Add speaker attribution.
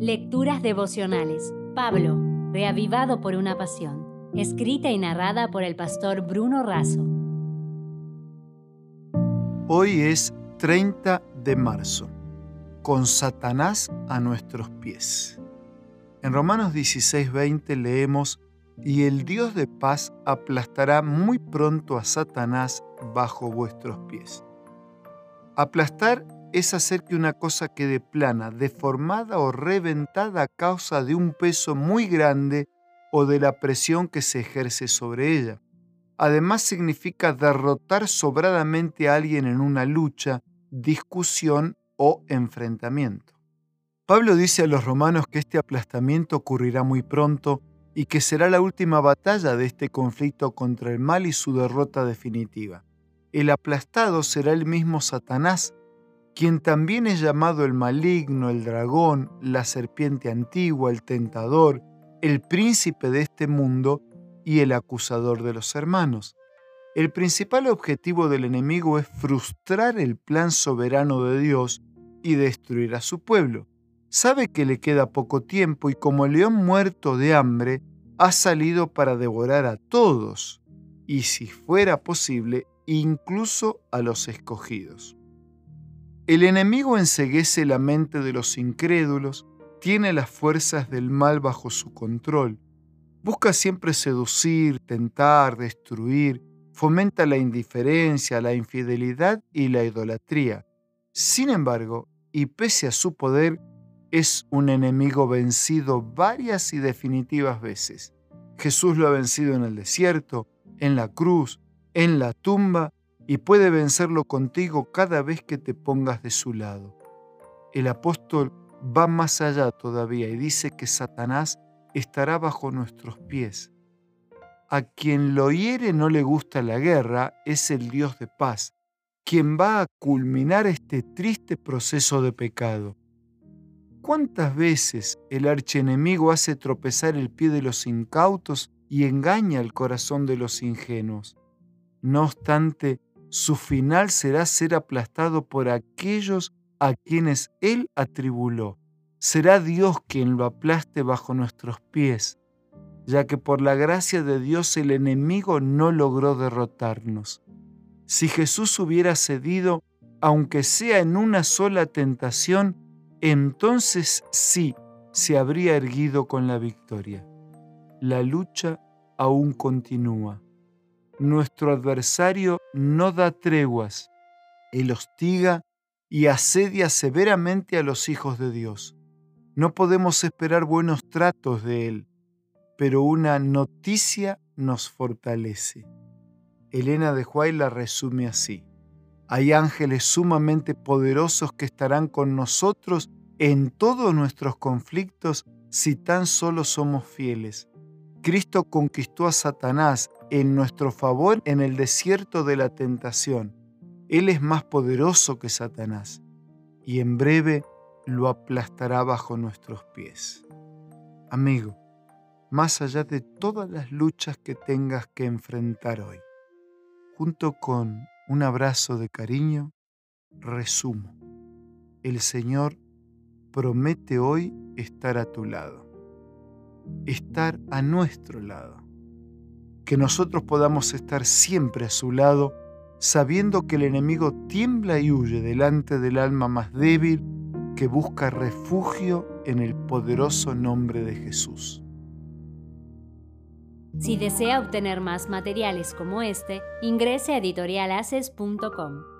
Speaker 1: Lecturas devocionales. Pablo, reavivado por una pasión. Escrita y narrada por el pastor Bruno Razo.
Speaker 2: Hoy es 30 de marzo, con Satanás a nuestros pies. En Romanos 16:20 leemos, y el Dios de paz aplastará muy pronto a Satanás bajo vuestros pies. Aplastar es hacer que una cosa quede plana, deformada o reventada a causa de un peso muy grande o de la presión que se ejerce sobre ella. Además significa derrotar sobradamente a alguien en una lucha, discusión o enfrentamiento. Pablo dice a los romanos que este aplastamiento ocurrirá muy pronto y que será la última batalla de este conflicto contra el mal y su derrota definitiva. El aplastado será el mismo Satanás, quien también es llamado el maligno, el dragón, la serpiente antigua, el tentador, el príncipe de este mundo y el acusador de los hermanos. El principal objetivo del enemigo es frustrar el plan soberano de Dios y destruir a su pueblo. Sabe que le queda poco tiempo y como león muerto de hambre, ha salido para devorar a todos, y si fuera posible, incluso a los escogidos. El enemigo enseguece la mente de los incrédulos, tiene las fuerzas del mal bajo su control, busca siempre seducir, tentar, destruir, fomenta la indiferencia, la infidelidad y la idolatría. Sin embargo, y pese a su poder, es un enemigo vencido varias y definitivas veces. Jesús lo ha vencido en el desierto, en la cruz, en la tumba y puede vencerlo contigo cada vez que te pongas de su lado. El apóstol va más allá todavía y dice que Satanás estará bajo nuestros pies. A quien lo hiere no le gusta la guerra es el Dios de paz, quien va a culminar este triste proceso de pecado. ¿Cuántas veces el archienemigo hace tropezar el pie de los incautos y engaña el corazón de los ingenuos? No obstante, su final será ser aplastado por aquellos a quienes Él atribuló. Será Dios quien lo aplaste bajo nuestros pies, ya que por la gracia de Dios el enemigo no logró derrotarnos. Si Jesús hubiera cedido, aunque sea en una sola tentación, entonces sí se habría erguido con la victoria. La lucha aún continúa nuestro adversario no da treguas. Él hostiga y asedia severamente a los hijos de Dios. No podemos esperar buenos tratos de Él, pero una noticia nos fortalece. Elena de Huay la resume así. Hay ángeles sumamente poderosos que estarán con nosotros en todos nuestros conflictos si tan solo somos fieles. Cristo conquistó a Satanás en nuestro favor en el desierto de la tentación. Él es más poderoso que Satanás y en breve lo aplastará bajo nuestros pies. Amigo, más allá de todas las luchas que tengas que enfrentar hoy, junto con un abrazo de cariño, resumo, el Señor promete hoy estar a tu lado, estar a nuestro lado que nosotros podamos estar siempre a su lado, sabiendo que el enemigo tiembla y huye delante del alma más débil que busca refugio en el poderoso nombre de Jesús.
Speaker 1: Si desea obtener más materiales como este, ingrese a editorialaces.com.